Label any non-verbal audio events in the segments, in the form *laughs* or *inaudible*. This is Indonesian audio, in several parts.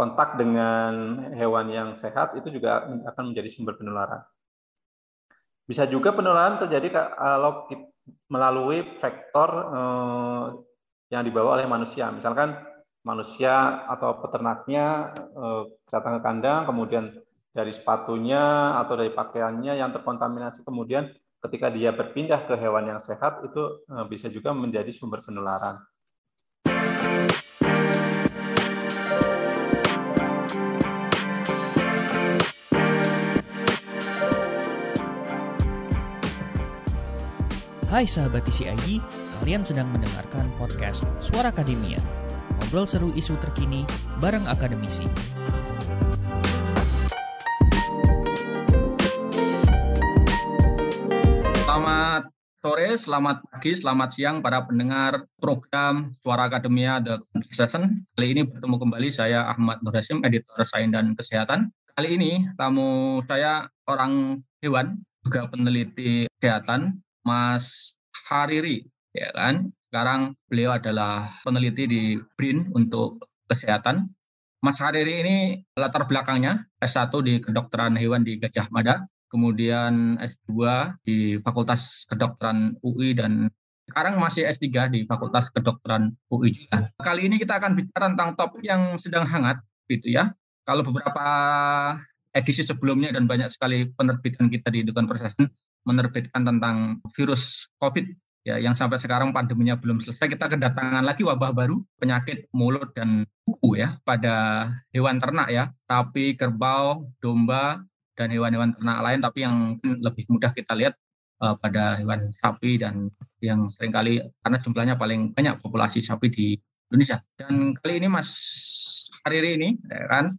kontak dengan hewan yang sehat itu juga akan menjadi sumber penularan. Bisa juga penularan terjadi kalau melalui vektor eh, yang dibawa oleh manusia. Misalkan manusia atau peternaknya eh, datang ke kandang, kemudian dari sepatunya atau dari pakaiannya yang terkontaminasi, kemudian ketika dia berpindah ke hewan yang sehat itu eh, bisa juga menjadi sumber penularan. Hai sahabat TCID, kalian sedang mendengarkan podcast Suara Akademia. Ngobrol seru isu terkini bareng akademisi. Selamat sore, selamat pagi, selamat siang para pendengar program Suara Akademia The Conversation. Kali ini bertemu kembali saya Ahmad Nur Hasim, editor Sains dan Kesehatan. Kali ini tamu saya orang hewan, juga peneliti kesehatan Mas Hariri, ya kan? Sekarang beliau adalah peneliti di BRIN untuk kesehatan. Mas Hariri ini latar belakangnya S1 di kedokteran hewan di Gajah Mada, kemudian S2 di Fakultas Kedokteran UI dan sekarang masih S3 di Fakultas Kedokteran UI juga. Kali ini kita akan bicara tentang topik yang sedang hangat gitu ya. Kalau beberapa edisi sebelumnya dan banyak sekali penerbitan kita di Dukan Persesan menerbitkan tentang virus COVID ya yang sampai sekarang pandeminya belum selesai. Kita kedatangan lagi wabah baru penyakit mulut dan kuku ya pada hewan ternak ya. Sapi kerbau domba dan hewan-hewan ternak lain tapi yang lebih mudah kita lihat uh, pada hewan sapi dan yang sering kali karena jumlahnya paling banyak populasi sapi di Indonesia. Dan kali ini Mas Hariri ini kan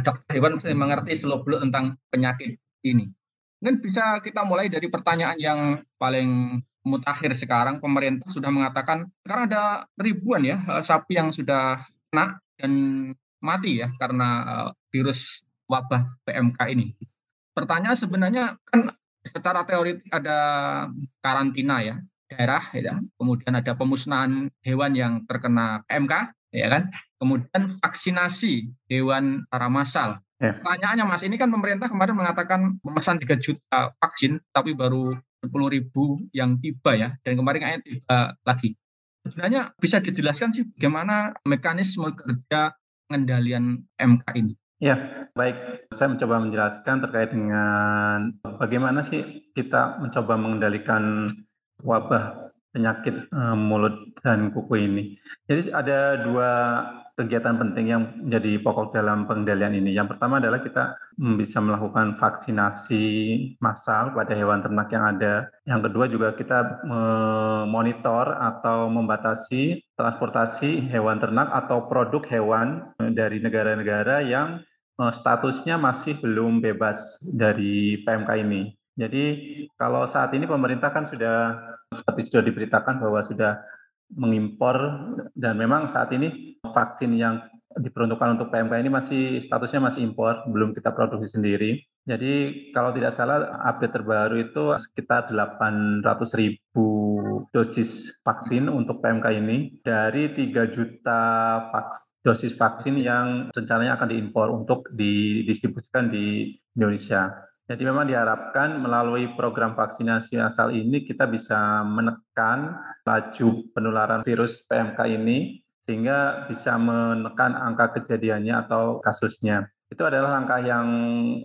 dokter hewan mengerti seluk beluk tentang penyakit ini Mungkin bisa kita mulai dari pertanyaan yang paling mutakhir sekarang. Pemerintah sudah mengatakan sekarang ada ribuan ya eh, sapi yang sudah kena dan mati ya karena eh, virus wabah PMK ini. Pertanyaan sebenarnya kan secara teori ada karantina ya daerah ya, kemudian ada pemusnahan hewan yang terkena PMK ya kan, kemudian vaksinasi hewan secara massal Ya. Pertanyaannya Mas, ini kan pemerintah kemarin mengatakan memesan 3 juta vaksin, tapi baru 10 ribu yang tiba ya, dan kemarin kayaknya tiba lagi. Sebenarnya bisa dijelaskan sih bagaimana mekanisme kerja pengendalian MK ini? Ya, baik. Saya mencoba menjelaskan terkait dengan bagaimana sih kita mencoba mengendalikan wabah penyakit eh, mulut dan kuku ini. Jadi ada dua kegiatan penting yang menjadi pokok dalam pengendalian ini. Yang pertama adalah kita bisa melakukan vaksinasi massal pada hewan ternak yang ada. Yang kedua juga kita memonitor atau membatasi transportasi hewan ternak atau produk hewan dari negara-negara yang eh, statusnya masih belum bebas dari PMK ini. Jadi kalau saat ini pemerintah kan sudah seperti sudah diberitakan bahwa sudah mengimpor dan memang saat ini vaksin yang diperuntukkan untuk PMK ini masih statusnya masih impor, belum kita produksi sendiri. Jadi kalau tidak salah update terbaru itu sekitar 800 ribu dosis vaksin untuk PMK ini dari 3 juta vaks, dosis vaksin yang rencananya akan diimpor untuk didistribusikan di Indonesia. Jadi memang diharapkan melalui program vaksinasi asal ini kita bisa menekan laju penularan virus PMK ini sehingga bisa menekan angka kejadiannya atau kasusnya. Itu adalah langkah yang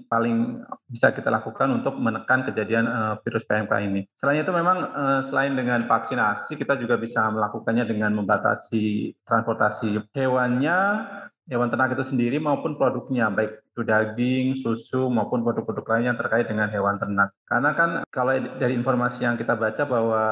paling bisa kita lakukan untuk menekan kejadian uh, virus PMK ini. Selain itu memang uh, selain dengan vaksinasi kita juga bisa melakukannya dengan membatasi transportasi hewannya hewan ternak itu sendiri maupun produknya, baik daging, susu, maupun produk-produk lain yang terkait dengan hewan ternak. Karena kan kalau dari informasi yang kita baca bahwa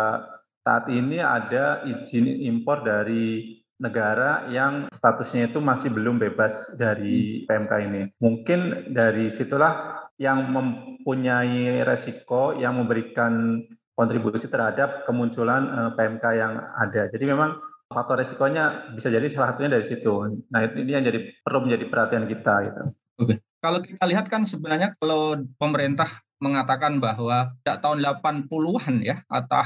saat ini ada izin impor dari negara yang statusnya itu masih belum bebas dari PMK ini. Mungkin dari situlah yang mempunyai resiko yang memberikan kontribusi terhadap kemunculan eh, PMK yang ada. Jadi memang faktor resikonya bisa jadi salah satunya dari situ. Nah ini yang jadi perlu menjadi perhatian kita. Gitu. Oke. Kalau kita lihat kan sebenarnya kalau pemerintah mengatakan bahwa sejak tahun 80-an ya atau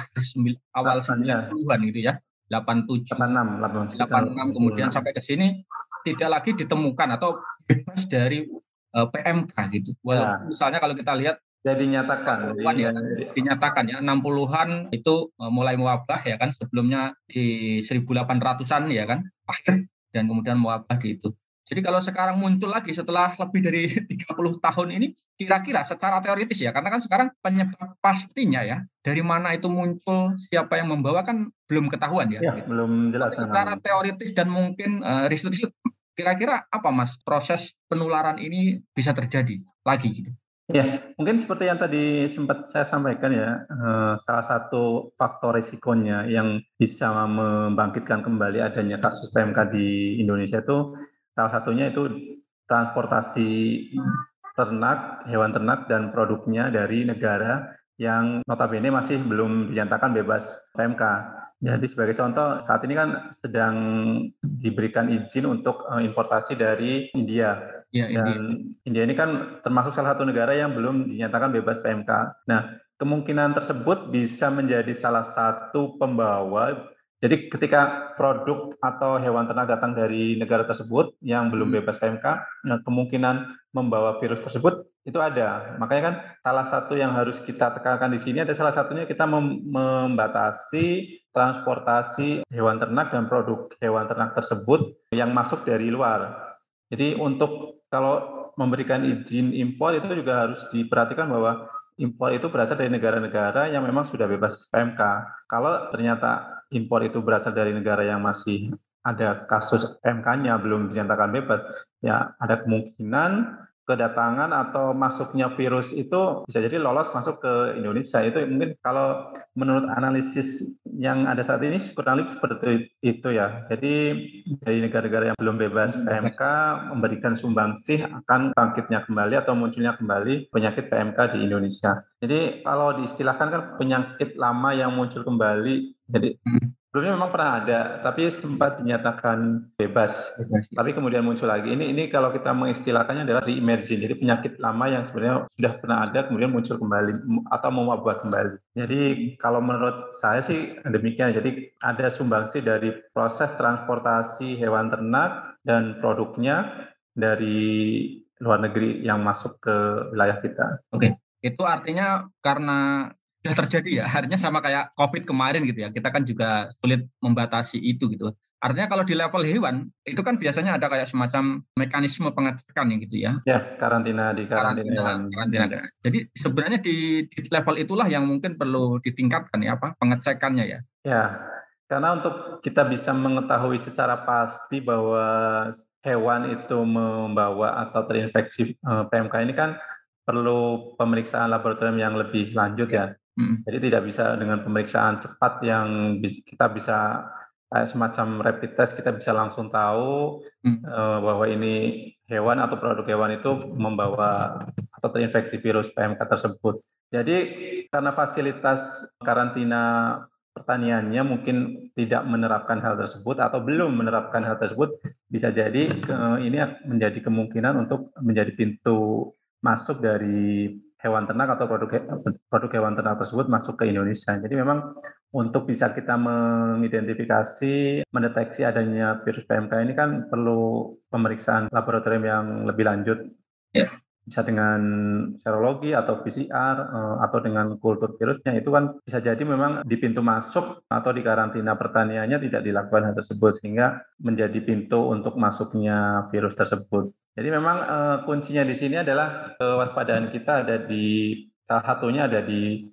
awal 90-an gitu ya. 87 86 86 kemudian sampai ke sini tidak lagi ditemukan atau bebas dari uh, PMK gitu. Walaupun nah. misalnya kalau kita lihat jadi dinyatakan ya, dinyatakan ya 60-an itu mulai mewabah ya kan sebelumnya di 1800-an ya kan dan kemudian mewabah gitu. Jadi kalau sekarang muncul lagi setelah lebih dari *laughs* 30 tahun ini, kira-kira secara teoritis ya, karena kan sekarang penyebab pastinya ya, dari mana itu muncul, siapa yang membawa kan belum ketahuan ya. ya gitu. Belum jelas. Tapi secara teoritis dan mungkin uh, riset-riset, kira-kira apa mas proses penularan ini bisa terjadi lagi gitu? Ya, mungkin seperti yang tadi sempat saya sampaikan ya, eh, salah satu faktor risikonya yang bisa membangkitkan kembali adanya kasus PMK di Indonesia itu Salah satunya itu transportasi ternak, hewan ternak dan produknya dari negara yang notabene masih belum dinyatakan bebas PMK. Jadi sebagai contoh saat ini kan sedang diberikan izin untuk eh, importasi dari India. Ya, dan India. India ini kan termasuk salah satu negara yang belum dinyatakan bebas PMK. Nah, kemungkinan tersebut bisa menjadi salah satu pembawa jadi ketika produk atau hewan ternak datang dari negara tersebut yang belum hmm. bebas PMK, nah kemungkinan membawa virus tersebut itu ada. Makanya kan salah satu yang harus kita tekankan di sini ada salah satunya kita membatasi transportasi hewan ternak dan produk hewan ternak tersebut yang masuk dari luar. Jadi untuk kalau memberikan izin impor itu juga harus diperhatikan bahwa impor itu berasal dari negara-negara yang memang sudah bebas PMK. Kalau ternyata impor itu berasal dari negara yang masih ada kasus MK-nya belum dinyatakan bebas, ya ada kemungkinan kedatangan atau masuknya virus itu bisa jadi lolos masuk ke Indonesia. Itu mungkin kalau menurut analisis yang ada saat ini kurang lebih seperti itu ya. Jadi dari negara-negara yang belum bebas PMK memberikan sumbangsih akan bangkitnya kembali atau munculnya kembali penyakit PMK di Indonesia. Jadi kalau diistilahkan kan penyakit lama yang muncul kembali. Jadi hmm. Sebelumnya memang pernah ada, tapi sempat dinyatakan bebas. bebas. Tapi kemudian muncul lagi. Ini ini kalau kita mengistilahkannya adalah re-emerging. Jadi penyakit lama yang sebenarnya sudah pernah ada kemudian muncul kembali atau mewabah kembali. Jadi kalau menurut saya sih demikian. Jadi ada sumbangsi dari proses transportasi hewan ternak dan produknya dari luar negeri yang masuk ke wilayah kita. Oke, itu artinya karena sudah terjadi ya. Artinya sama kayak COVID kemarin gitu ya. Kita kan juga sulit membatasi itu gitu. Artinya kalau di level hewan itu kan biasanya ada kayak semacam mekanisme pengecekan ya gitu ya. Ya, karantina di karantina. Karantina. karantina. Jadi sebenarnya di, di level itulah yang mungkin perlu ditingkatkan ya apa pengecekannya ya. Ya. Karena untuk kita bisa mengetahui secara pasti bahwa hewan itu membawa atau terinfeksi eh, PMK ini kan perlu pemeriksaan laboratorium yang lebih lanjut ya. Hmm. Jadi tidak bisa dengan pemeriksaan cepat yang kita bisa kayak semacam rapid test kita bisa langsung tahu hmm. uh, bahwa ini hewan atau produk hewan itu membawa atau terinfeksi virus PMK tersebut. Jadi karena fasilitas karantina pertaniannya mungkin tidak menerapkan hal tersebut atau belum menerapkan hal tersebut bisa jadi uh, ini menjadi kemungkinan untuk menjadi pintu masuk dari hewan ternak atau produk produk hewan ternak tersebut masuk ke Indonesia. Jadi memang untuk bisa kita mengidentifikasi, mendeteksi adanya virus PMK ini kan perlu pemeriksaan laboratorium yang lebih lanjut. Ya. Bisa dengan serologi atau PCR eh, atau dengan kultur virusnya itu kan bisa jadi memang di pintu masuk atau di karantina pertaniannya tidak dilakukan hal tersebut sehingga menjadi pintu untuk masuknya virus tersebut. Jadi memang uh, kuncinya di sini adalah kewaspadaan kita ada di salah satunya ada di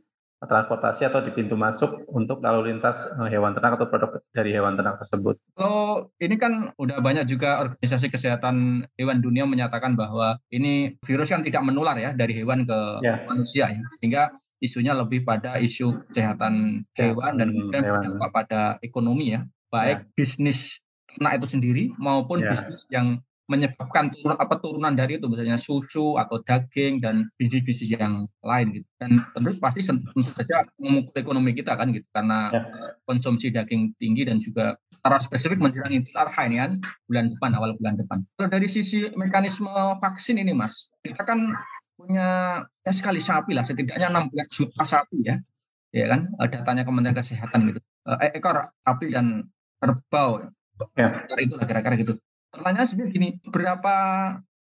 transportasi atau di pintu masuk untuk lalu lintas uh, hewan ternak atau produk dari hewan ternak tersebut. Kalau ini kan udah banyak juga organisasi kesehatan hewan dunia menyatakan bahwa ini virus kan tidak menular ya dari hewan ke ya. manusia ya, sehingga isunya lebih pada isu kesehatan ya. hewan dan kemudian berdampak pada ekonomi ya, baik ya. bisnis ternak itu sendiri maupun ya. bisnis yang menyebabkan turun apa turunan dari itu misalnya susu atau daging dan bisnis-bisnis yang lain gitu dan tentu pasti tentu saja memukul ekonomi kita kan gitu karena ya. Eh, konsumsi daging tinggi dan juga secara spesifik menjelang Idul Adha ini kan bulan depan awal bulan depan. Kalau dari sisi mekanisme vaksin ini mas kita kan punya ya sekali sapi lah setidaknya 16 juta sapi ya ya kan eh, datanya Kementerian Kesehatan gitu eh, ekor sapi dan kerbau ya. itu lah kira-kira gitu pertanyaan sebenarnya gini, berapa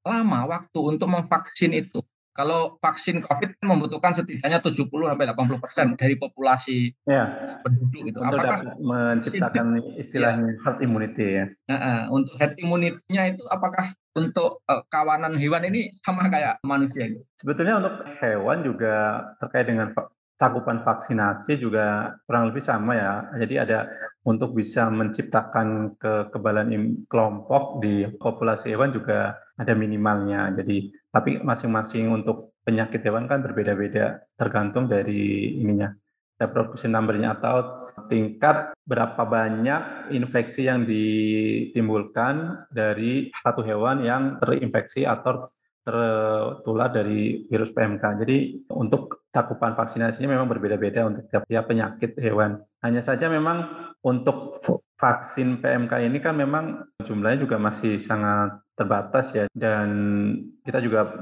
lama waktu untuk memvaksin itu? Kalau vaksin COVID kan membutuhkan setidaknya 70 sampai 80 persen dari populasi ya. penduduk itu. Untuk apakah menciptakan *laughs* istilahnya ya. herd immunity ya? Nah, untuk herd immunity-nya itu apakah untuk uh, kawanan hewan ini sama kayak manusia? Sebetulnya untuk hewan juga terkait dengan cakupan vaksinasi juga kurang lebih sama ya. Jadi ada untuk bisa menciptakan kekebalan kelompok di populasi hewan juga ada minimalnya. Jadi tapi masing-masing untuk penyakit hewan kan berbeda-beda tergantung dari ininya reproduksi numbernya atau tingkat berapa banyak infeksi yang ditimbulkan dari satu hewan yang terinfeksi atau tertular dari virus PMK. Jadi untuk cakupan vaksinasinya memang berbeda-beda untuk tiap-tiap penyakit hewan. Hanya saja memang untuk vaksin PMK ini kan memang jumlahnya juga masih sangat terbatas ya dan kita juga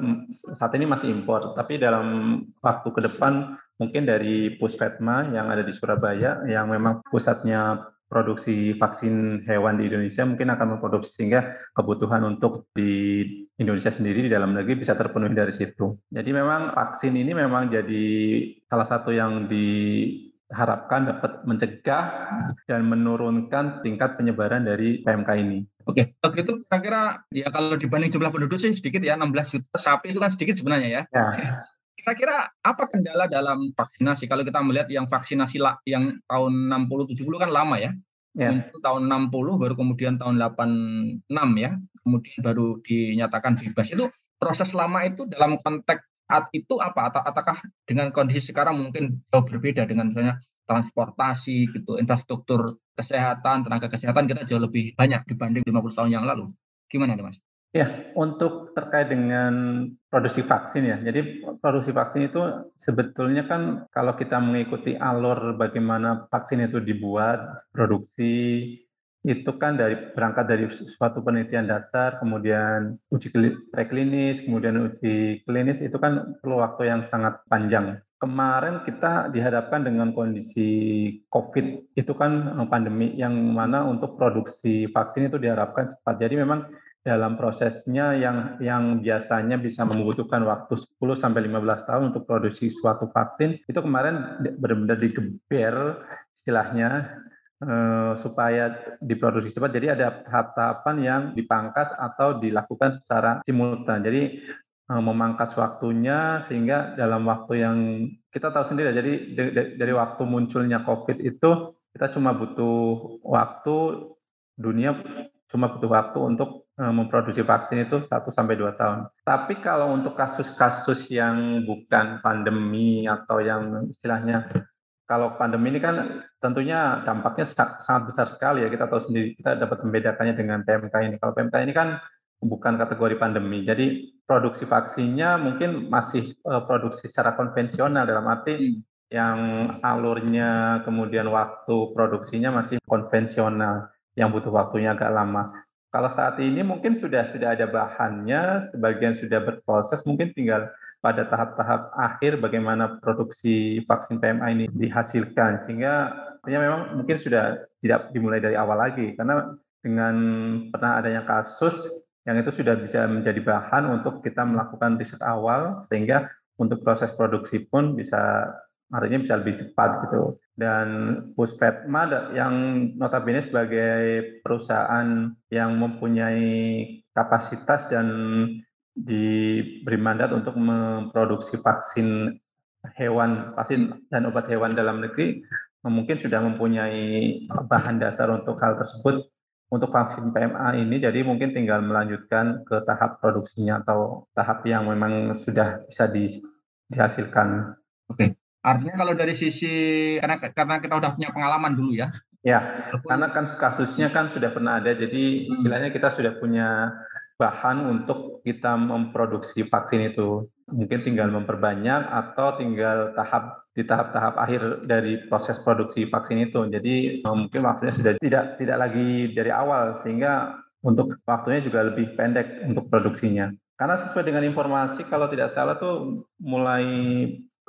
saat ini masih impor tapi dalam waktu ke depan mungkin dari Puspetma yang ada di Surabaya yang memang pusatnya produksi vaksin hewan di Indonesia mungkin akan memproduksi sehingga kebutuhan untuk di Indonesia sendiri di dalam negeri bisa terpenuhi dari situ. Jadi memang vaksin ini memang jadi salah satu yang di harapkan dapat mencegah dan menurunkan tingkat penyebaran dari PMK ini. Oke, begitu kira-kira ya kalau dibanding jumlah penduduk sih sedikit ya 16 juta sapi itu kan sedikit sebenarnya ya. ya. *laughs* Kira-kira apa kendala dalam vaksinasi? Kalau kita melihat yang vaksinasi yang tahun 60 70 kan lama ya. Ya. Untuk tahun 60 baru kemudian tahun 86 ya, kemudian baru dinyatakan bebas. Itu proses lama itu dalam konteks saat itu apa? Apakah dengan kondisi sekarang mungkin jauh berbeda dengan misalnya transportasi gitu, infrastruktur kesehatan, tenaga kesehatan kita jauh lebih banyak dibanding 50 tahun yang lalu. Gimana nih Mas? Ya, untuk terkait dengan produksi vaksin ya. Jadi produksi vaksin itu sebetulnya kan kalau kita mengikuti alur bagaimana vaksin itu dibuat, produksi, itu kan dari berangkat dari suatu penelitian dasar, kemudian uji preklinis, kemudian uji klinis itu kan perlu waktu yang sangat panjang. Kemarin kita dihadapkan dengan kondisi COVID, itu kan pandemi yang mana untuk produksi vaksin itu diharapkan cepat. Jadi memang dalam prosesnya yang yang biasanya bisa membutuhkan waktu 10 sampai 15 tahun untuk produksi suatu vaksin, itu kemarin benar-benar digeber istilahnya Eh, supaya diproduksi cepat. Jadi ada tahap-tahapan yang dipangkas atau dilakukan secara simultan. Jadi eh, memangkas waktunya sehingga dalam waktu yang kita tahu sendiri. Jadi dari waktu munculnya COVID itu kita cuma butuh waktu dunia cuma butuh waktu untuk memproduksi vaksin itu 1 sampai 2 tahun. Tapi kalau untuk kasus-kasus yang bukan pandemi atau yang istilahnya kalau pandemi ini kan tentunya dampaknya sangat besar sekali ya kita tahu sendiri kita dapat membedakannya dengan PMK ini. Kalau PMK ini kan bukan kategori pandemi. Jadi produksi vaksinnya mungkin masih uh, produksi secara konvensional dalam arti hmm. yang alurnya kemudian waktu produksinya masih konvensional yang butuh waktunya agak lama. Kalau saat ini mungkin sudah sudah ada bahannya, sebagian sudah berproses, mungkin tinggal pada tahap-tahap akhir bagaimana produksi vaksin PMA ini dihasilkan. Sehingga artinya memang mungkin sudah tidak dimulai dari awal lagi karena dengan pernah adanya kasus yang itu sudah bisa menjadi bahan untuk kita melakukan riset awal sehingga untuk proses produksi pun bisa artinya bisa lebih cepat gitu. Dan Puspetma yang notabene sebagai perusahaan yang mempunyai kapasitas dan diberi mandat untuk memproduksi vaksin hewan, vaksin dan obat hewan dalam negeri, mungkin sudah mempunyai bahan dasar untuk hal tersebut. Untuk vaksin PMA ini, jadi mungkin tinggal melanjutkan ke tahap produksinya atau tahap yang memang sudah bisa di, dihasilkan. Oke, artinya kalau dari sisi karena karena kita sudah punya pengalaman dulu ya. Ya, karena kan kasusnya kan sudah pernah ada, jadi hmm. istilahnya kita sudah punya bahan untuk kita memproduksi vaksin itu. Mungkin tinggal memperbanyak atau tinggal tahap di tahap-tahap akhir dari proses produksi vaksin itu. Jadi eh, mungkin waktunya sudah tidak tidak lagi dari awal sehingga untuk waktunya juga lebih pendek untuk produksinya. Karena sesuai dengan informasi kalau tidak salah tuh mulai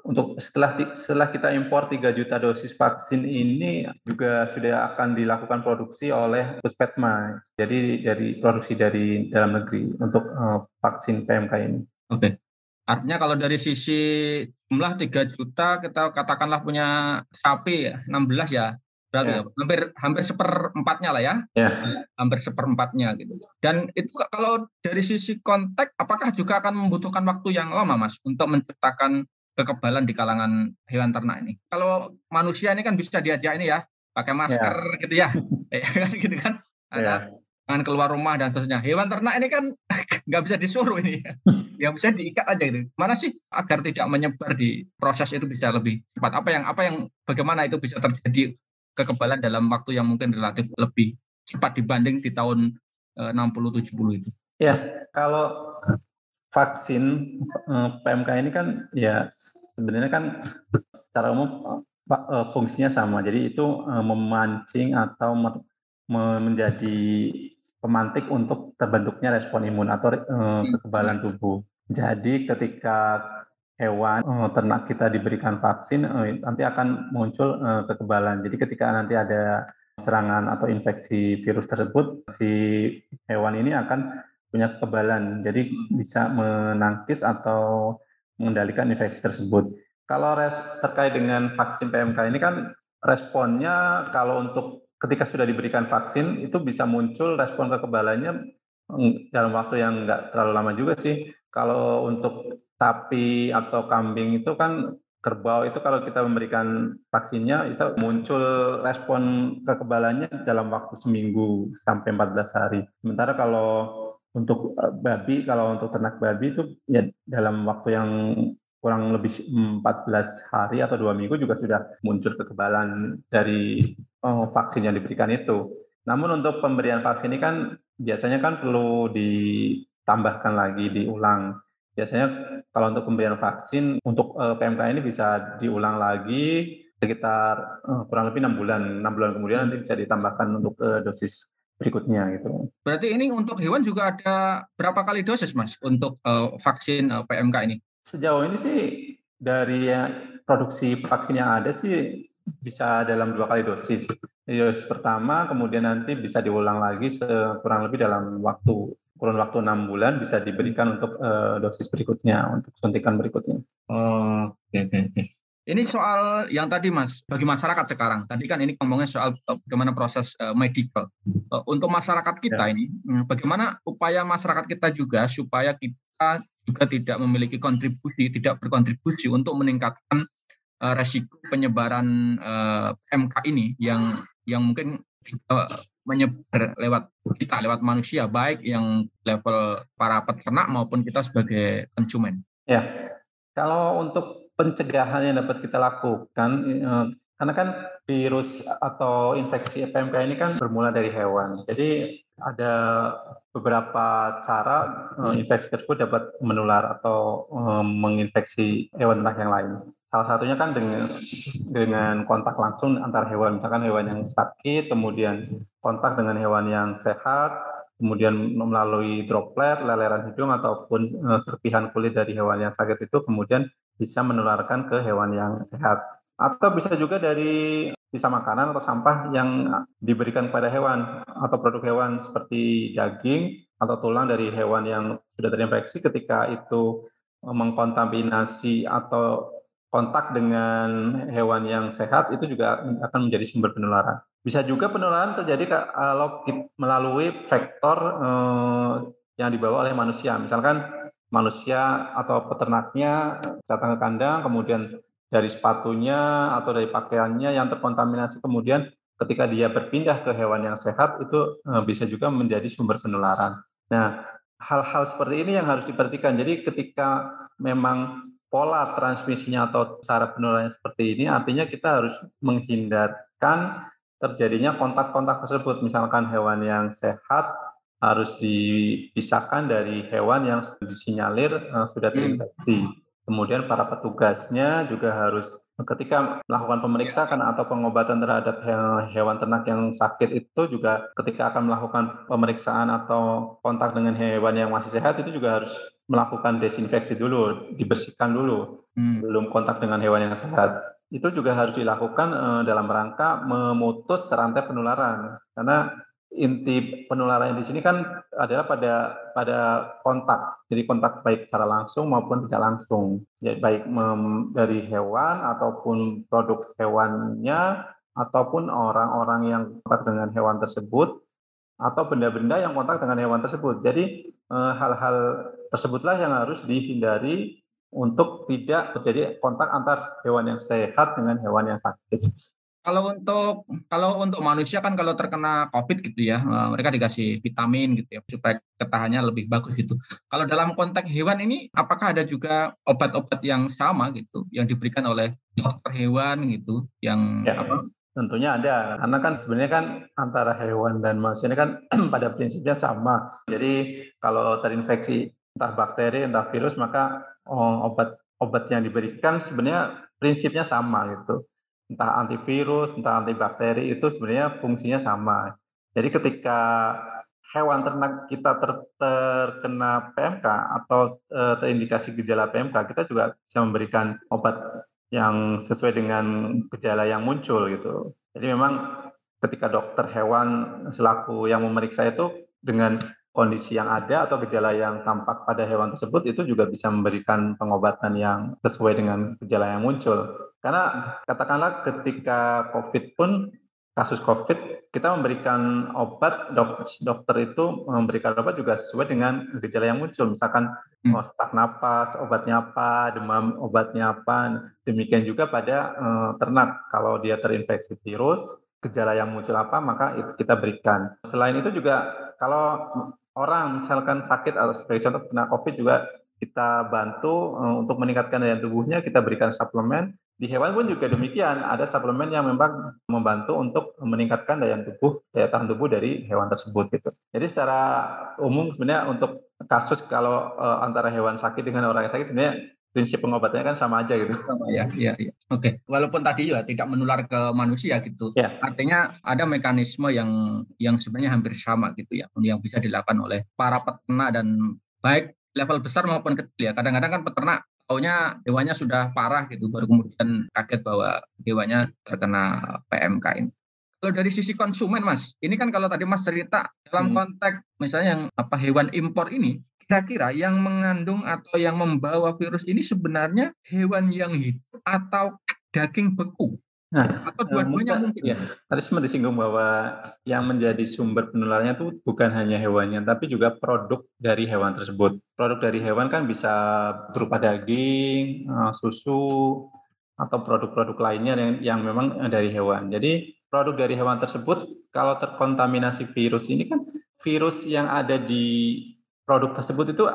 untuk setelah setelah kita impor 3 juta dosis vaksin ini juga sudah akan dilakukan produksi oleh Puspetma. Jadi dari produksi dari dalam negeri untuk uh, vaksin PMK ini. Oke. Okay. Artinya kalau dari sisi jumlah 3 juta kita katakanlah punya sapi 16 ya berarti ya. ya. hampir hampir seperempatnya lah ya, ya. hampir seperempatnya gitu. Dan itu kalau dari sisi konteks, apakah juga akan membutuhkan waktu yang lama mas untuk menciptakan kekebalan di kalangan hewan ternak ini? Kalau manusia ini kan bisa diajak ini ya, pakai masker ya. gitu ya, *laughs* ya kan, gitu kan, ada ya. keluar rumah dan seterusnya. Hewan ternak ini kan *laughs* nggak bisa disuruh ini, *laughs* ya bisa diikat aja gitu. Mana sih agar tidak menyebar di proses itu bisa lebih cepat? Apa yang apa yang bagaimana itu bisa terjadi kekebalan dalam waktu yang mungkin relatif lebih cepat dibanding di tahun 60-70 eh, itu. Ya, kalau vaksin eh, PMK ini kan ya sebenarnya kan secara umum eh, fungsinya sama. Jadi itu memancing atau menjadi pemantik untuk terbentuknya respon imun atau kekebalan tubuh. Jadi ketika hewan ternak kita diberikan vaksin, nanti akan muncul kekebalan. Jadi ketika nanti ada serangan atau infeksi virus tersebut, si hewan ini akan punya kekebalan. Jadi bisa menangkis atau mengendalikan infeksi tersebut. Kalau res terkait dengan vaksin PMK ini kan responnya kalau untuk ketika sudah diberikan vaksin itu bisa muncul respon kekebalannya mm, dalam waktu yang enggak terlalu lama juga sih. Kalau untuk sapi atau kambing itu kan kerbau itu kalau kita memberikan vaksinnya bisa muncul respon kekebalannya dalam waktu seminggu sampai 14 hari. Sementara kalau untuk eh, babi, kalau untuk ternak babi itu ya dalam waktu yang kurang lebih 14 hari atau dua minggu juga sudah muncul kekebalan dari oh, vaksin yang diberikan itu. Namun untuk pemberian vaksin ini kan biasanya kan perlu ditambahkan lagi, diulang biasanya kalau untuk pemberian vaksin untuk eh, PMK ini bisa diulang lagi sekitar kurang lebih enam bulan enam bulan kemudian nanti bisa ditambahkan untuk dosis berikutnya gitu. Berarti ini untuk hewan juga ada berapa kali dosis mas untuk uh, vaksin uh, PMK ini? Sejauh ini sih dari produksi vaksin yang ada sih bisa dalam dua kali dosis. Dosis pertama kemudian nanti bisa diulang lagi kurang lebih dalam waktu kurun waktu enam bulan bisa diberikan untuk uh, dosis berikutnya untuk suntikan berikutnya. Oh, oke oke oke. Ini soal yang tadi Mas, bagi masyarakat sekarang. Tadi kan ini ngomongnya soal uh, bagaimana proses uh, medical. Uh, untuk masyarakat kita ya. ini, hmm, bagaimana upaya masyarakat kita juga supaya kita juga tidak memiliki kontribusi, tidak berkontribusi untuk meningkatkan uh, resiko penyebaran uh, MK ini yang yang mungkin juga menyebar lewat kita, lewat manusia, baik yang level para peternak maupun kita sebagai konsumen. Ya, kalau untuk pencegahan yang dapat kita lakukan, eh, karena kan virus atau infeksi PMK ini kan bermula dari hewan. Jadi ada beberapa cara eh, infeksi tersebut dapat menular atau eh, menginfeksi hewan ternak yang lain. Salah satunya kan dengan dengan kontak langsung antar hewan, misalkan hewan yang sakit, kemudian kontak dengan hewan yang sehat, kemudian melalui droplet, leleran hidung ataupun serpihan kulit dari hewan yang sakit itu kemudian bisa menularkan ke hewan yang sehat. Atau bisa juga dari sisa makanan atau sampah yang diberikan kepada hewan atau produk hewan seperti daging atau tulang dari hewan yang sudah terinfeksi ketika itu mengkontaminasi atau kontak dengan hewan yang sehat itu juga akan menjadi sumber penularan. Bisa juga penularan terjadi kalau melalui vektor eh, yang dibawa oleh manusia. Misalkan manusia atau peternaknya datang ke kandang, kemudian dari sepatunya atau dari pakaiannya yang terkontaminasi, kemudian ketika dia berpindah ke hewan yang sehat itu eh, bisa juga menjadi sumber penularan. Nah, hal-hal seperti ini yang harus diperhatikan. Jadi ketika memang pola transmisinya atau cara penularannya seperti ini, artinya kita harus menghindarkan terjadinya kontak-kontak tersebut. Misalkan hewan yang sehat harus dipisahkan dari hewan yang disinyalir uh, sudah hmm. terinfeksi. Hmm. Kemudian para petugasnya juga harus ketika melakukan pemeriksaan atau pengobatan terhadap hewan ternak yang sakit itu juga ketika akan melakukan pemeriksaan atau kontak dengan hewan yang masih sehat itu juga harus melakukan desinfeksi dulu, dibersihkan dulu hmm. sebelum kontak dengan hewan yang sehat. Itu juga harus dilakukan uh, dalam rangka memutus rantai penularan. Karena inti penularan di sini kan adalah pada pada kontak. Jadi kontak baik secara langsung maupun tidak langsung. Jadi baik mem, dari hewan ataupun produk hewannya ataupun orang-orang yang kontak dengan hewan tersebut atau benda-benda yang kontak dengan hewan tersebut. Jadi eh, hal-hal tersebutlah yang harus dihindari untuk tidak terjadi kontak antar hewan yang sehat dengan hewan yang sakit. Kalau untuk kalau untuk manusia kan kalau terkena COVID gitu ya, eh, mereka dikasih vitamin gitu ya supaya ketahannya lebih bagus gitu. Kalau dalam konteks hewan ini, apakah ada juga obat-obat yang sama gitu yang diberikan oleh dokter hewan gitu yang ya, apa? Tentunya ada, karena kan sebenarnya kan antara hewan dan manusia ini kan *clears throat* pada prinsipnya sama. Jadi kalau terinfeksi entah bakteri entah virus maka oh, obat obat yang diberikan sebenarnya prinsipnya sama gitu entah antivirus, entah antibakteri itu sebenarnya fungsinya sama. Jadi ketika hewan ternak kita ter, terkena PMK atau e, terindikasi gejala PMK, kita juga bisa memberikan obat yang sesuai dengan gejala yang muncul gitu. Jadi memang ketika dokter hewan selaku yang memeriksa itu dengan kondisi yang ada atau gejala yang tampak pada hewan tersebut itu juga bisa memberikan pengobatan yang sesuai dengan gejala yang muncul. Karena katakanlah ketika COVID pun kasus COVID kita memberikan obat dok, dokter itu memberikan obat juga sesuai dengan gejala yang muncul. Misalkan hmm. oh, sesak napas obatnya apa demam obatnya apa. Demikian juga pada eh, ternak. Kalau dia terinfeksi virus gejala yang muncul apa maka itu kita berikan. Selain itu juga kalau orang misalkan sakit atau sebagai contoh kena COVID juga kita bantu eh, untuk meningkatkan daya tubuhnya kita berikan suplemen di hewan pun juga demikian, ada suplemen yang memang membantu untuk meningkatkan daya tubuh, daya tahan tubuh dari hewan tersebut gitu. Jadi secara umum sebenarnya untuk kasus kalau uh, antara hewan sakit dengan orang yang sakit sebenarnya prinsip pengobatannya kan sama aja gitu. Sama ya, iya, iya. Oke. Walaupun tadi juga tidak menular ke manusia gitu. Ya. Artinya ada mekanisme yang yang sebenarnya hampir sama gitu ya, yang bisa dilakukan oleh para peternak dan baik level besar maupun kecil ya. Kadang-kadang kan peternak taunya hewannya sudah parah gitu baru kemudian kaget bahwa hewannya terkena PMK ini. Kalau dari sisi konsumen Mas, ini kan kalau tadi Mas cerita dalam hmm. konteks misalnya yang apa hewan impor ini kira-kira yang mengandung atau yang membawa virus ini sebenarnya hewan yang hidup atau daging beku? Nah, atau dua-duanya mungkin. Ya, tadi sempat disinggung bahwa yang menjadi sumber penularannya itu bukan hanya hewannya, tapi juga produk dari hewan tersebut. Produk dari hewan kan bisa berupa daging, eh, susu, atau produk-produk lainnya yang, yang memang dari hewan. Jadi produk dari hewan tersebut kalau terkontaminasi virus ini kan virus yang ada di produk tersebut itu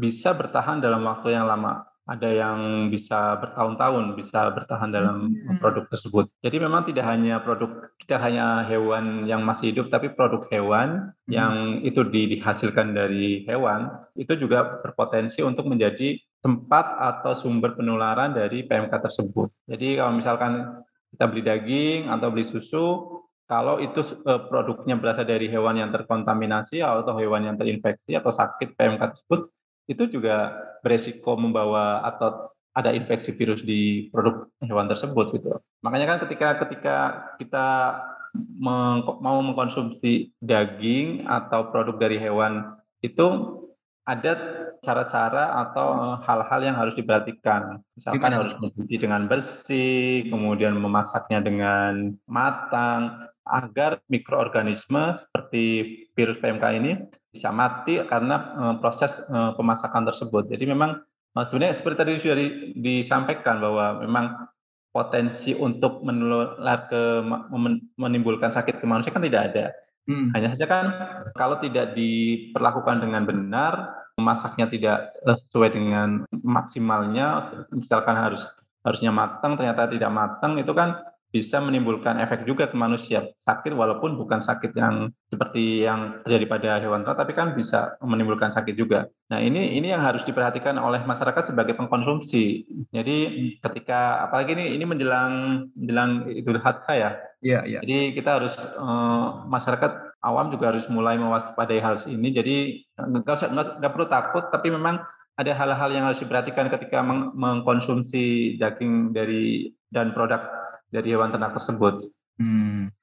bisa bertahan dalam waktu yang lama ada yang bisa bertahun-tahun bisa bertahan dalam hmm. produk tersebut. Jadi memang tidak hanya produk tidak hanya hewan yang masih hidup tapi produk hewan hmm. yang itu dihasilkan dari hewan itu juga berpotensi untuk menjadi tempat atau sumber penularan dari PMK tersebut. Jadi kalau misalkan kita beli daging atau beli susu kalau itu eh, produknya berasal dari hewan yang terkontaminasi atau hewan yang terinfeksi atau sakit PMK tersebut itu juga beresiko membawa atau ada infeksi virus di produk hewan tersebut gitu. Makanya kan ketika ketika kita meng, mau mengkonsumsi daging atau produk dari hewan itu ada cara-cara atau eh, hal-hal yang harus diperhatikan. Misalkan Gimana? harus mencuci dengan bersih, kemudian memasaknya dengan matang agar mikroorganisme seperti virus PMK ini bisa mati karena uh, proses uh, pemasakan tersebut. Jadi memang uh, sebenarnya seperti tadi sudah di, disampaikan bahwa memang potensi untuk menular ke menimbulkan sakit ke manusia kan tidak ada. Hmm. Hanya saja kan kalau tidak diperlakukan dengan benar, memasaknya tidak sesuai dengan maksimalnya, misalkan harus harusnya matang ternyata tidak matang itu kan bisa menimbulkan efek juga ke manusia sakit walaupun bukan sakit yang seperti yang terjadi pada hewan ternak tapi kan bisa menimbulkan sakit juga. Nah ini ini yang harus diperhatikan oleh masyarakat sebagai pengkonsumsi. Jadi ketika apalagi ini ini menjelang menjelang Idul Adha ya. Iya iya. Jadi kita harus eh, masyarakat awam juga harus mulai mewaspadai hal ini. Jadi nggak usah nggak perlu takut tapi memang ada hal-hal yang harus diperhatikan ketika meng mengkonsumsi daging dari dan produk dari hewan ternak tersebut. Hmm.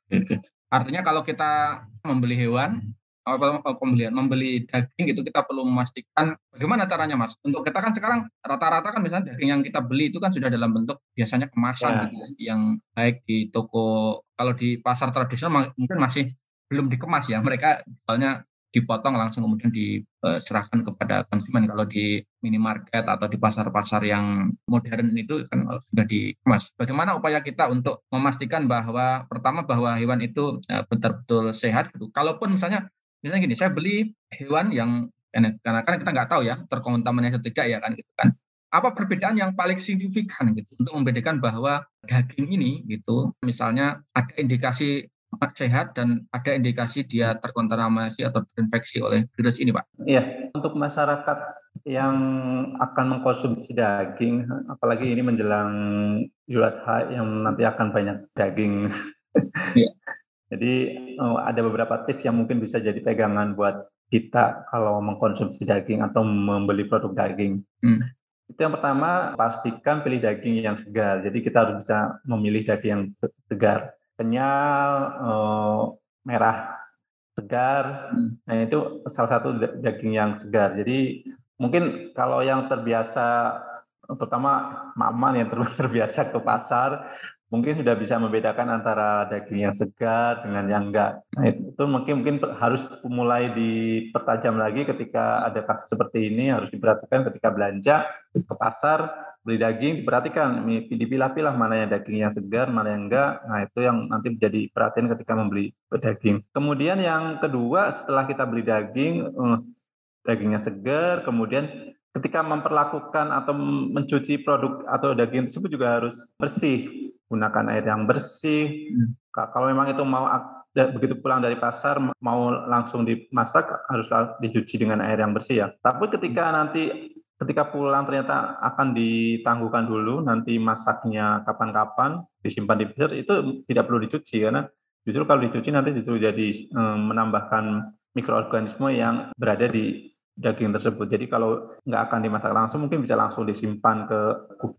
Artinya kalau kita membeli hewan, apa pembelian membeli daging itu kita perlu memastikan bagaimana caranya mas untuk kita kan sekarang rata-rata kan misalnya daging yang kita beli itu kan sudah dalam bentuk biasanya kemasan ya. gitu ya yang baik di toko kalau di pasar tradisional mungkin masih belum dikemas ya mereka misalnya dipotong langsung kemudian diserahkan kepada konsumen kalau di minimarket atau di pasar-pasar yang modern itu kan sudah dikemas. Bagaimana upaya kita untuk memastikan bahwa pertama bahwa hewan itu eh, betul-betul sehat gitu. Kalaupun misalnya misalnya gini, saya beli hewan yang karena kan kita nggak tahu ya terkontaminasi atau tidak ya kan gitu kan. Apa perbedaan yang paling signifikan gitu untuk membedakan bahwa daging ini gitu misalnya ada indikasi sehat dan ada indikasi dia terkontaminasi atau terinfeksi oleh virus ini, Pak? Iya, untuk masyarakat yang akan mengkonsumsi daging, apalagi ini menjelang Idul Adha yang nanti akan banyak daging. Iya. *laughs* Jadi oh, ada beberapa tips yang mungkin bisa jadi pegangan buat kita kalau mengkonsumsi daging atau membeli produk daging. Hmm. Itu yang pertama, pastikan pilih daging yang segar. Jadi kita harus bisa memilih daging yang segar kenyal, uh, merah, segar. Hmm. Nah itu salah satu daging yang segar. Jadi mungkin kalau yang terbiasa, terutama mama yang *laughs* terbiasa ke pasar, mungkin sudah bisa membedakan antara daging yang segar dengan yang enggak. Nah, itu mungkin mungkin harus mulai dipertajam lagi ketika ada kasus seperti ini harus diperhatikan ketika belanja ke pasar beli daging diperhatikan dipilah-pilah mana yang daging yang segar mana yang enggak. Nah itu yang nanti menjadi perhatian ketika membeli daging. Kemudian yang kedua setelah kita beli daging eh, dagingnya segar, kemudian ketika memperlakukan atau mencuci produk atau daging tersebut juga harus bersih gunakan air yang bersih. Hmm. Kalau memang itu mau begitu pulang dari pasar mau langsung dimasak harus dicuci dengan air yang bersih ya. Tapi ketika nanti ketika pulang ternyata akan ditangguhkan dulu nanti masaknya kapan-kapan disimpan di freezer itu tidak perlu dicuci karena justru kalau dicuci nanti justru jadi menambahkan mikroorganisme yang berada di daging tersebut. Jadi kalau nggak akan dimasak langsung, mungkin bisa langsung disimpan ke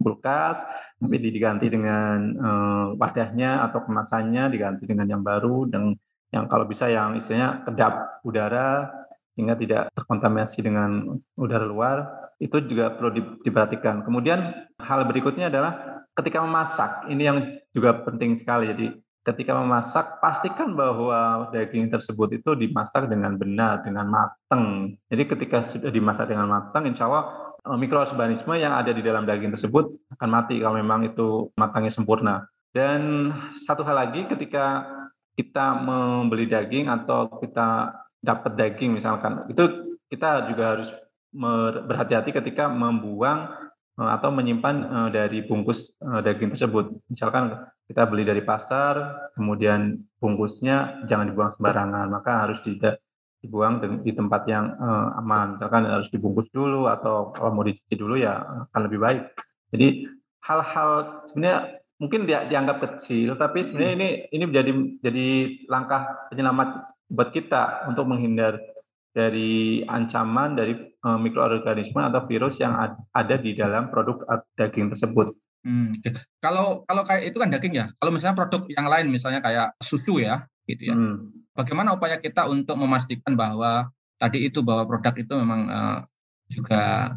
kulkas, tapi diganti dengan uh, wadahnya atau kemasannya diganti dengan yang baru, dan yang kalau bisa yang istilahnya kedap udara sehingga tidak terkontaminasi dengan udara luar, itu juga perlu diperhatikan. Kemudian hal berikutnya adalah ketika memasak, ini yang juga penting sekali. Jadi ketika memasak pastikan bahwa daging tersebut itu dimasak dengan benar dengan matang. Jadi ketika sudah dimasak dengan matang, insya Allah eh, mikroorganisme yang ada di dalam daging tersebut akan mati kalau memang itu matangnya sempurna. Dan satu hal lagi ketika kita membeli daging atau kita dapat daging misalkan, itu kita juga harus berhati-hati ketika membuang eh, atau menyimpan eh, dari bungkus daging tersebut. Misalkan kita beli dari pasar, kemudian bungkusnya jangan dibuang sembarangan, maka harus tidak dibuang di tempat yang aman. Misalkan harus dibungkus dulu atau kalau mau dicuci dulu ya akan lebih baik. Jadi hal-hal sebenarnya mungkin dia dianggap kecil, tapi sebenarnya ini ini menjadi jadi langkah penyelamat buat kita untuk menghindar dari ancaman dari uh, mikroorganisme atau virus yang ada di dalam produk daging tersebut. Hmm, kalau kalau kayak itu kan daging ya. Kalau misalnya produk yang lain misalnya kayak susu ya, gitu ya. Hmm. Bagaimana upaya kita untuk memastikan bahwa tadi itu bahwa produk itu memang uh, juga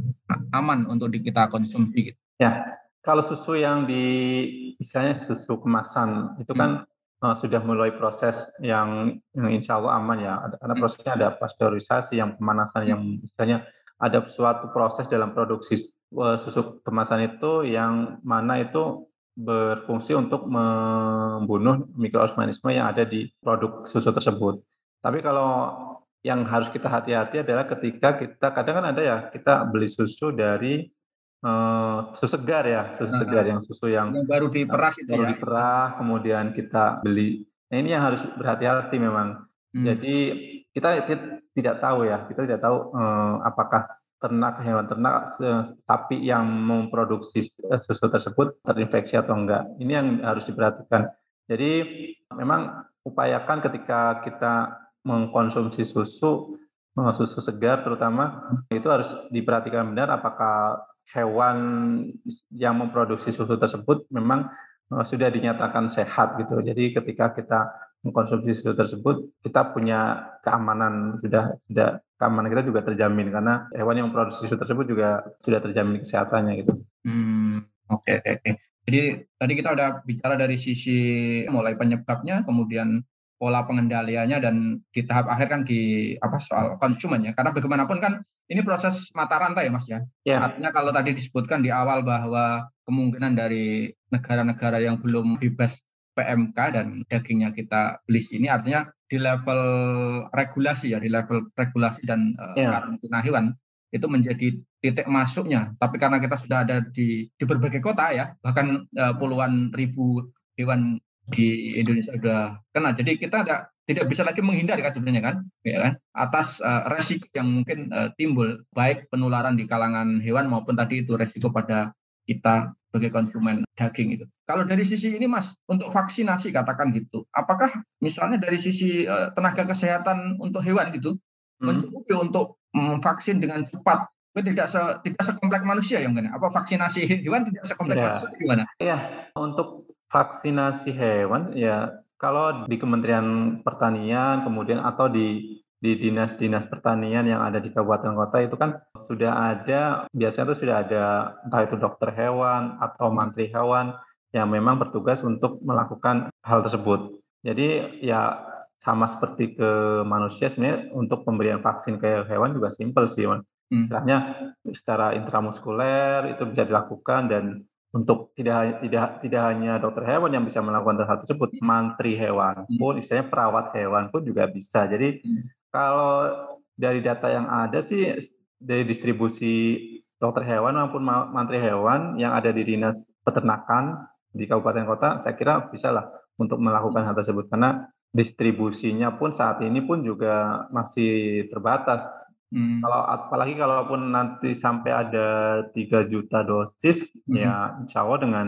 aman untuk kita konsumsi gitu. Ya. Kalau susu yang di misalnya susu kemasan itu kan hmm. Uh, sudah mulai proses yang, yang insya Allah aman ya. Karena hmm. prosesnya ada pasteurisasi, yang pemanasan, hmm. yang misalnya ada suatu proses dalam produksi eh, susu kemasan itu yang mana itu berfungsi untuk membunuh mikroorganisme yang ada di produk susu tersebut. Tapi kalau yang harus kita hati-hati adalah ketika kita kadang kan ada ya kita beli susu dari uh, susu segar ya susu nah, segar yang susu yang, yang baru diperas itu baru ya. diperah kemudian kita beli. Nah ini yang harus berhati-hati memang. Hmm. Jadi kita tidak tahu ya, kita tidak tahu eh, apakah ternak hewan ternak sapi yang memproduksi eh, susu tersebut terinfeksi atau enggak. Ini yang harus diperhatikan. Jadi memang upayakan ketika kita mengkonsumsi susu susu segar terutama itu harus diperhatikan benar apakah hewan yang memproduksi susu tersebut memang uh, sudah dinyatakan sehat gitu. Jadi ketika kita mengkonsumsi susu tersebut, kita punya keamanan sudah sudah keamanan kita juga terjamin karena hewan yang memproduksi susu tersebut juga sudah terjamin kesehatannya gitu. Hmm, oke okay, oke. Jadi tadi kita udah bicara dari sisi mulai penyebabnya, kemudian pola pengendaliannya dan di tahap akhir kan di apa soal konsumennya. Karena bagaimanapun kan ini proses mata rantai ya Mas ya. Yeah. Artinya kalau tadi disebutkan di awal bahwa kemungkinan dari negara-negara yang belum bebas PMK dan dagingnya kita beli ini artinya di level regulasi ya di level regulasi dan uh, yeah. karantina hewan itu menjadi titik masuknya tapi karena kita sudah ada di di berbagai kota ya bahkan uh, puluhan ribu hewan di Indonesia sudah kena jadi kita ada tidak bisa lagi menghindari kan sebenarnya kan ya kan atas uh, resiko yang mungkin uh, timbul baik penularan di kalangan hewan maupun tadi itu resiko pada kita sebagai konsumen daging itu. Kalau dari sisi ini Mas, untuk vaksinasi katakan gitu, apakah misalnya dari sisi uh, tenaga kesehatan untuk hewan gitu hmm. mencukupi untuk vaksin dengan cepat? Itu tidak se tidak sekomplek manusia yang mana? Apa vaksinasi *laughs* hewan tidak sekomplek ya. manusia gimana? Iya, untuk vaksinasi hewan ya kalau di Kementerian Pertanian kemudian atau di di dinas-dinas pertanian yang ada di kabupaten kota itu kan sudah ada biasanya itu sudah ada entah itu dokter hewan atau mantri hewan yang memang bertugas untuk melakukan hal tersebut. Jadi ya sama seperti ke manusia sebenarnya untuk pemberian vaksin ke hewan juga simpel sih, man. Hmm. Istilahnya secara intramuskuler itu bisa dilakukan dan untuk tidak tidak tidak hanya dokter hewan yang bisa melakukan hal tersebut, mantri hewan hmm. pun, istilahnya perawat hewan pun juga bisa. Jadi hmm. Kalau dari data yang ada sih dari distribusi dokter hewan maupun mantri hewan yang ada di dinas peternakan di kabupaten kota, saya kira bisa lah untuk melakukan hal tersebut karena distribusinya pun saat ini pun juga masih terbatas. Hmm. Kalau apalagi kalaupun nanti sampai ada 3 juta dosis, hmm. ya insya Allah dengan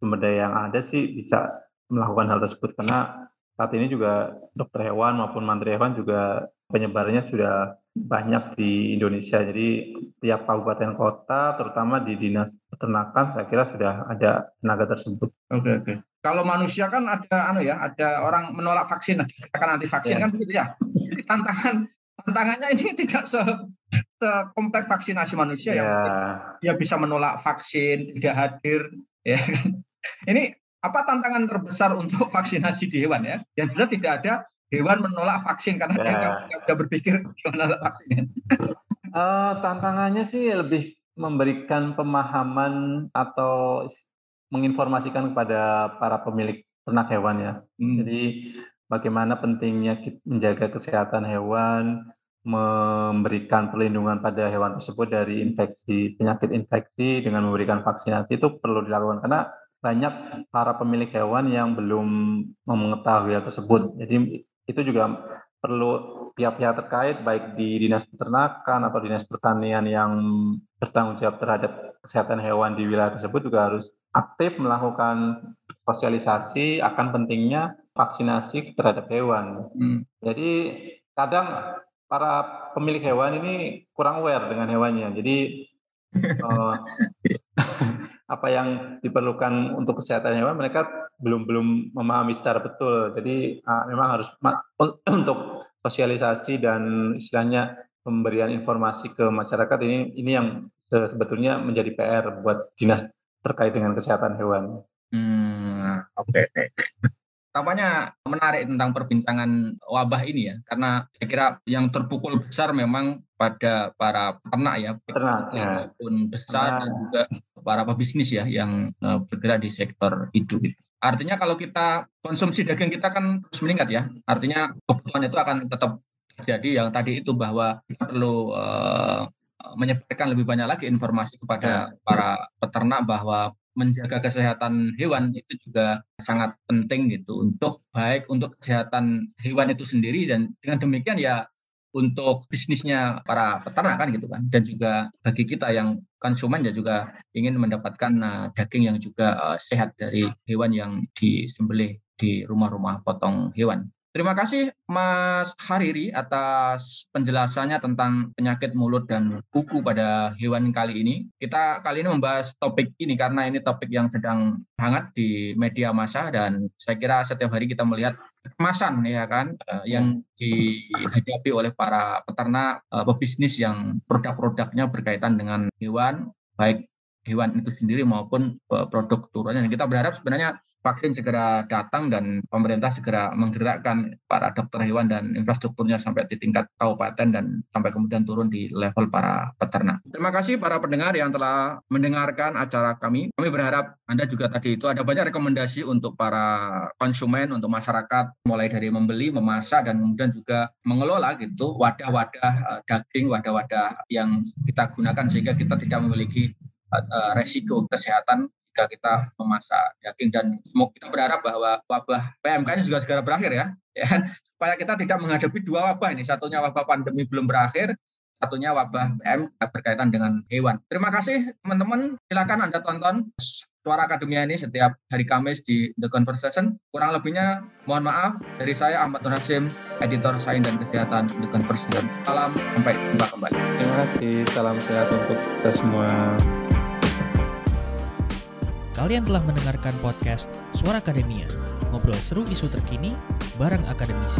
sumber daya yang ada sih bisa melakukan hal tersebut karena saat ini juga dokter hewan maupun mantri hewan juga penyebarannya sudah banyak di Indonesia. Jadi tiap kabupaten kota, terutama di dinas peternakan, saya kira sudah ada tenaga tersebut. Oke okay, oke. Okay. Kalau manusia kan ada anu ya, ada orang menolak vaksin, akan anti vaksin yeah. kan begitu ya. Jadi tantangan tantangannya ini *laughs* tidak se kompleks vaksinasi manusia yeah. yang dia bisa menolak vaksin, tidak hadir, *laughs* ya kan. Ini apa tantangan terbesar untuk vaksinasi di hewan ya? Yang jelas tidak ada hewan menolak vaksin karena ya. dia nggak bisa berpikir menolak vaksin. Uh, tantangannya sih lebih memberikan pemahaman atau menginformasikan kepada para pemilik ternak hewan ya. Hmm. Jadi bagaimana pentingnya menjaga kesehatan hewan, memberikan perlindungan pada hewan tersebut dari infeksi penyakit infeksi dengan memberikan vaksinasi itu perlu dilakukan karena banyak para pemilik hewan yang belum mengetahui hal tersebut. Jadi itu juga perlu pihak-pihak terkait baik di dinas peternakan atau dinas pertanian yang bertanggung jawab terhadap kesehatan hewan di wilayah tersebut juga harus aktif melakukan sosialisasi akan pentingnya vaksinasi terhadap hewan. Hmm. Jadi kadang para pemilik hewan ini kurang aware dengan hewannya. Jadi uh, *laughs* *laughs* apa yang diperlukan untuk kesehatan hewan mereka belum belum memahami secara betul. Jadi uh, memang harus *clears throat* untuk sosialisasi dan istilahnya pemberian informasi ke masyarakat ini ini yang sebetulnya menjadi PR buat dinas terkait dengan kesehatan hewan. Hmm, oke. Okay tampaknya menarik tentang perbincangan wabah ini ya, karena saya kira yang terpukul besar memang pada para peternak ya, peternak ya. maupun besar dan juga para pebisnis ya yang uh, bergerak di sektor itu. Gitu. Artinya kalau kita konsumsi daging kita kan terus meningkat ya, artinya kebutuhan itu akan tetap terjadi yang tadi itu bahwa kita perlu uh, menyebarkan lebih banyak lagi informasi kepada ya. para peternak bahwa menjaga kesehatan hewan itu juga sangat penting gitu untuk baik untuk kesehatan hewan itu sendiri dan dengan demikian ya untuk bisnisnya para peternak kan gitu kan dan juga bagi kita yang konsumen ya juga ingin mendapatkan uh, daging yang juga uh, sehat dari hewan yang disembelih di rumah-rumah potong hewan. Terima kasih Mas Hariri atas penjelasannya tentang penyakit mulut dan kuku pada hewan kali ini. Kita kali ini membahas topik ini karena ini topik yang sedang hangat di media massa dan saya kira setiap hari kita melihat kemasan ya kan eh, yang dihadapi oleh para peternak eh, pebisnis yang produk-produknya berkaitan dengan hewan baik hewan itu sendiri maupun eh, produk turunannya. Kita berharap sebenarnya vaksin segera datang dan pemerintah segera menggerakkan para dokter hewan dan infrastrukturnya sampai di tingkat kabupaten dan sampai kemudian turun di level para peternak. Terima kasih para pendengar yang telah mendengarkan acara kami. Kami berharap Anda juga tadi itu ada banyak rekomendasi untuk para konsumen, untuk masyarakat, mulai dari membeli, memasak, dan kemudian juga mengelola gitu wadah-wadah eh, daging, wadah-wadah yang kita gunakan sehingga kita tidak memiliki uh, resiko kesehatan jika kita memasak daging dan kita berharap bahwa wabah PMK ini juga segera berakhir ya, *laughs* ya supaya kita tidak menghadapi dua wabah ini satunya wabah pandemi belum berakhir satunya wabah PM berkaitan dengan hewan. Terima kasih teman-teman. Silakan Anda tonton Suara Akademia ini setiap hari Kamis di The Conversation. Kurang lebihnya mohon maaf dari saya Ahmad Nur Hasim, editor Sains dan Kesehatan The Conversation. Salam sampai jumpa kembali. Terima kasih. Salam sehat untuk kita semua. Kalian telah mendengarkan podcast Suara Akademia, ngobrol seru isu terkini bareng akademisi.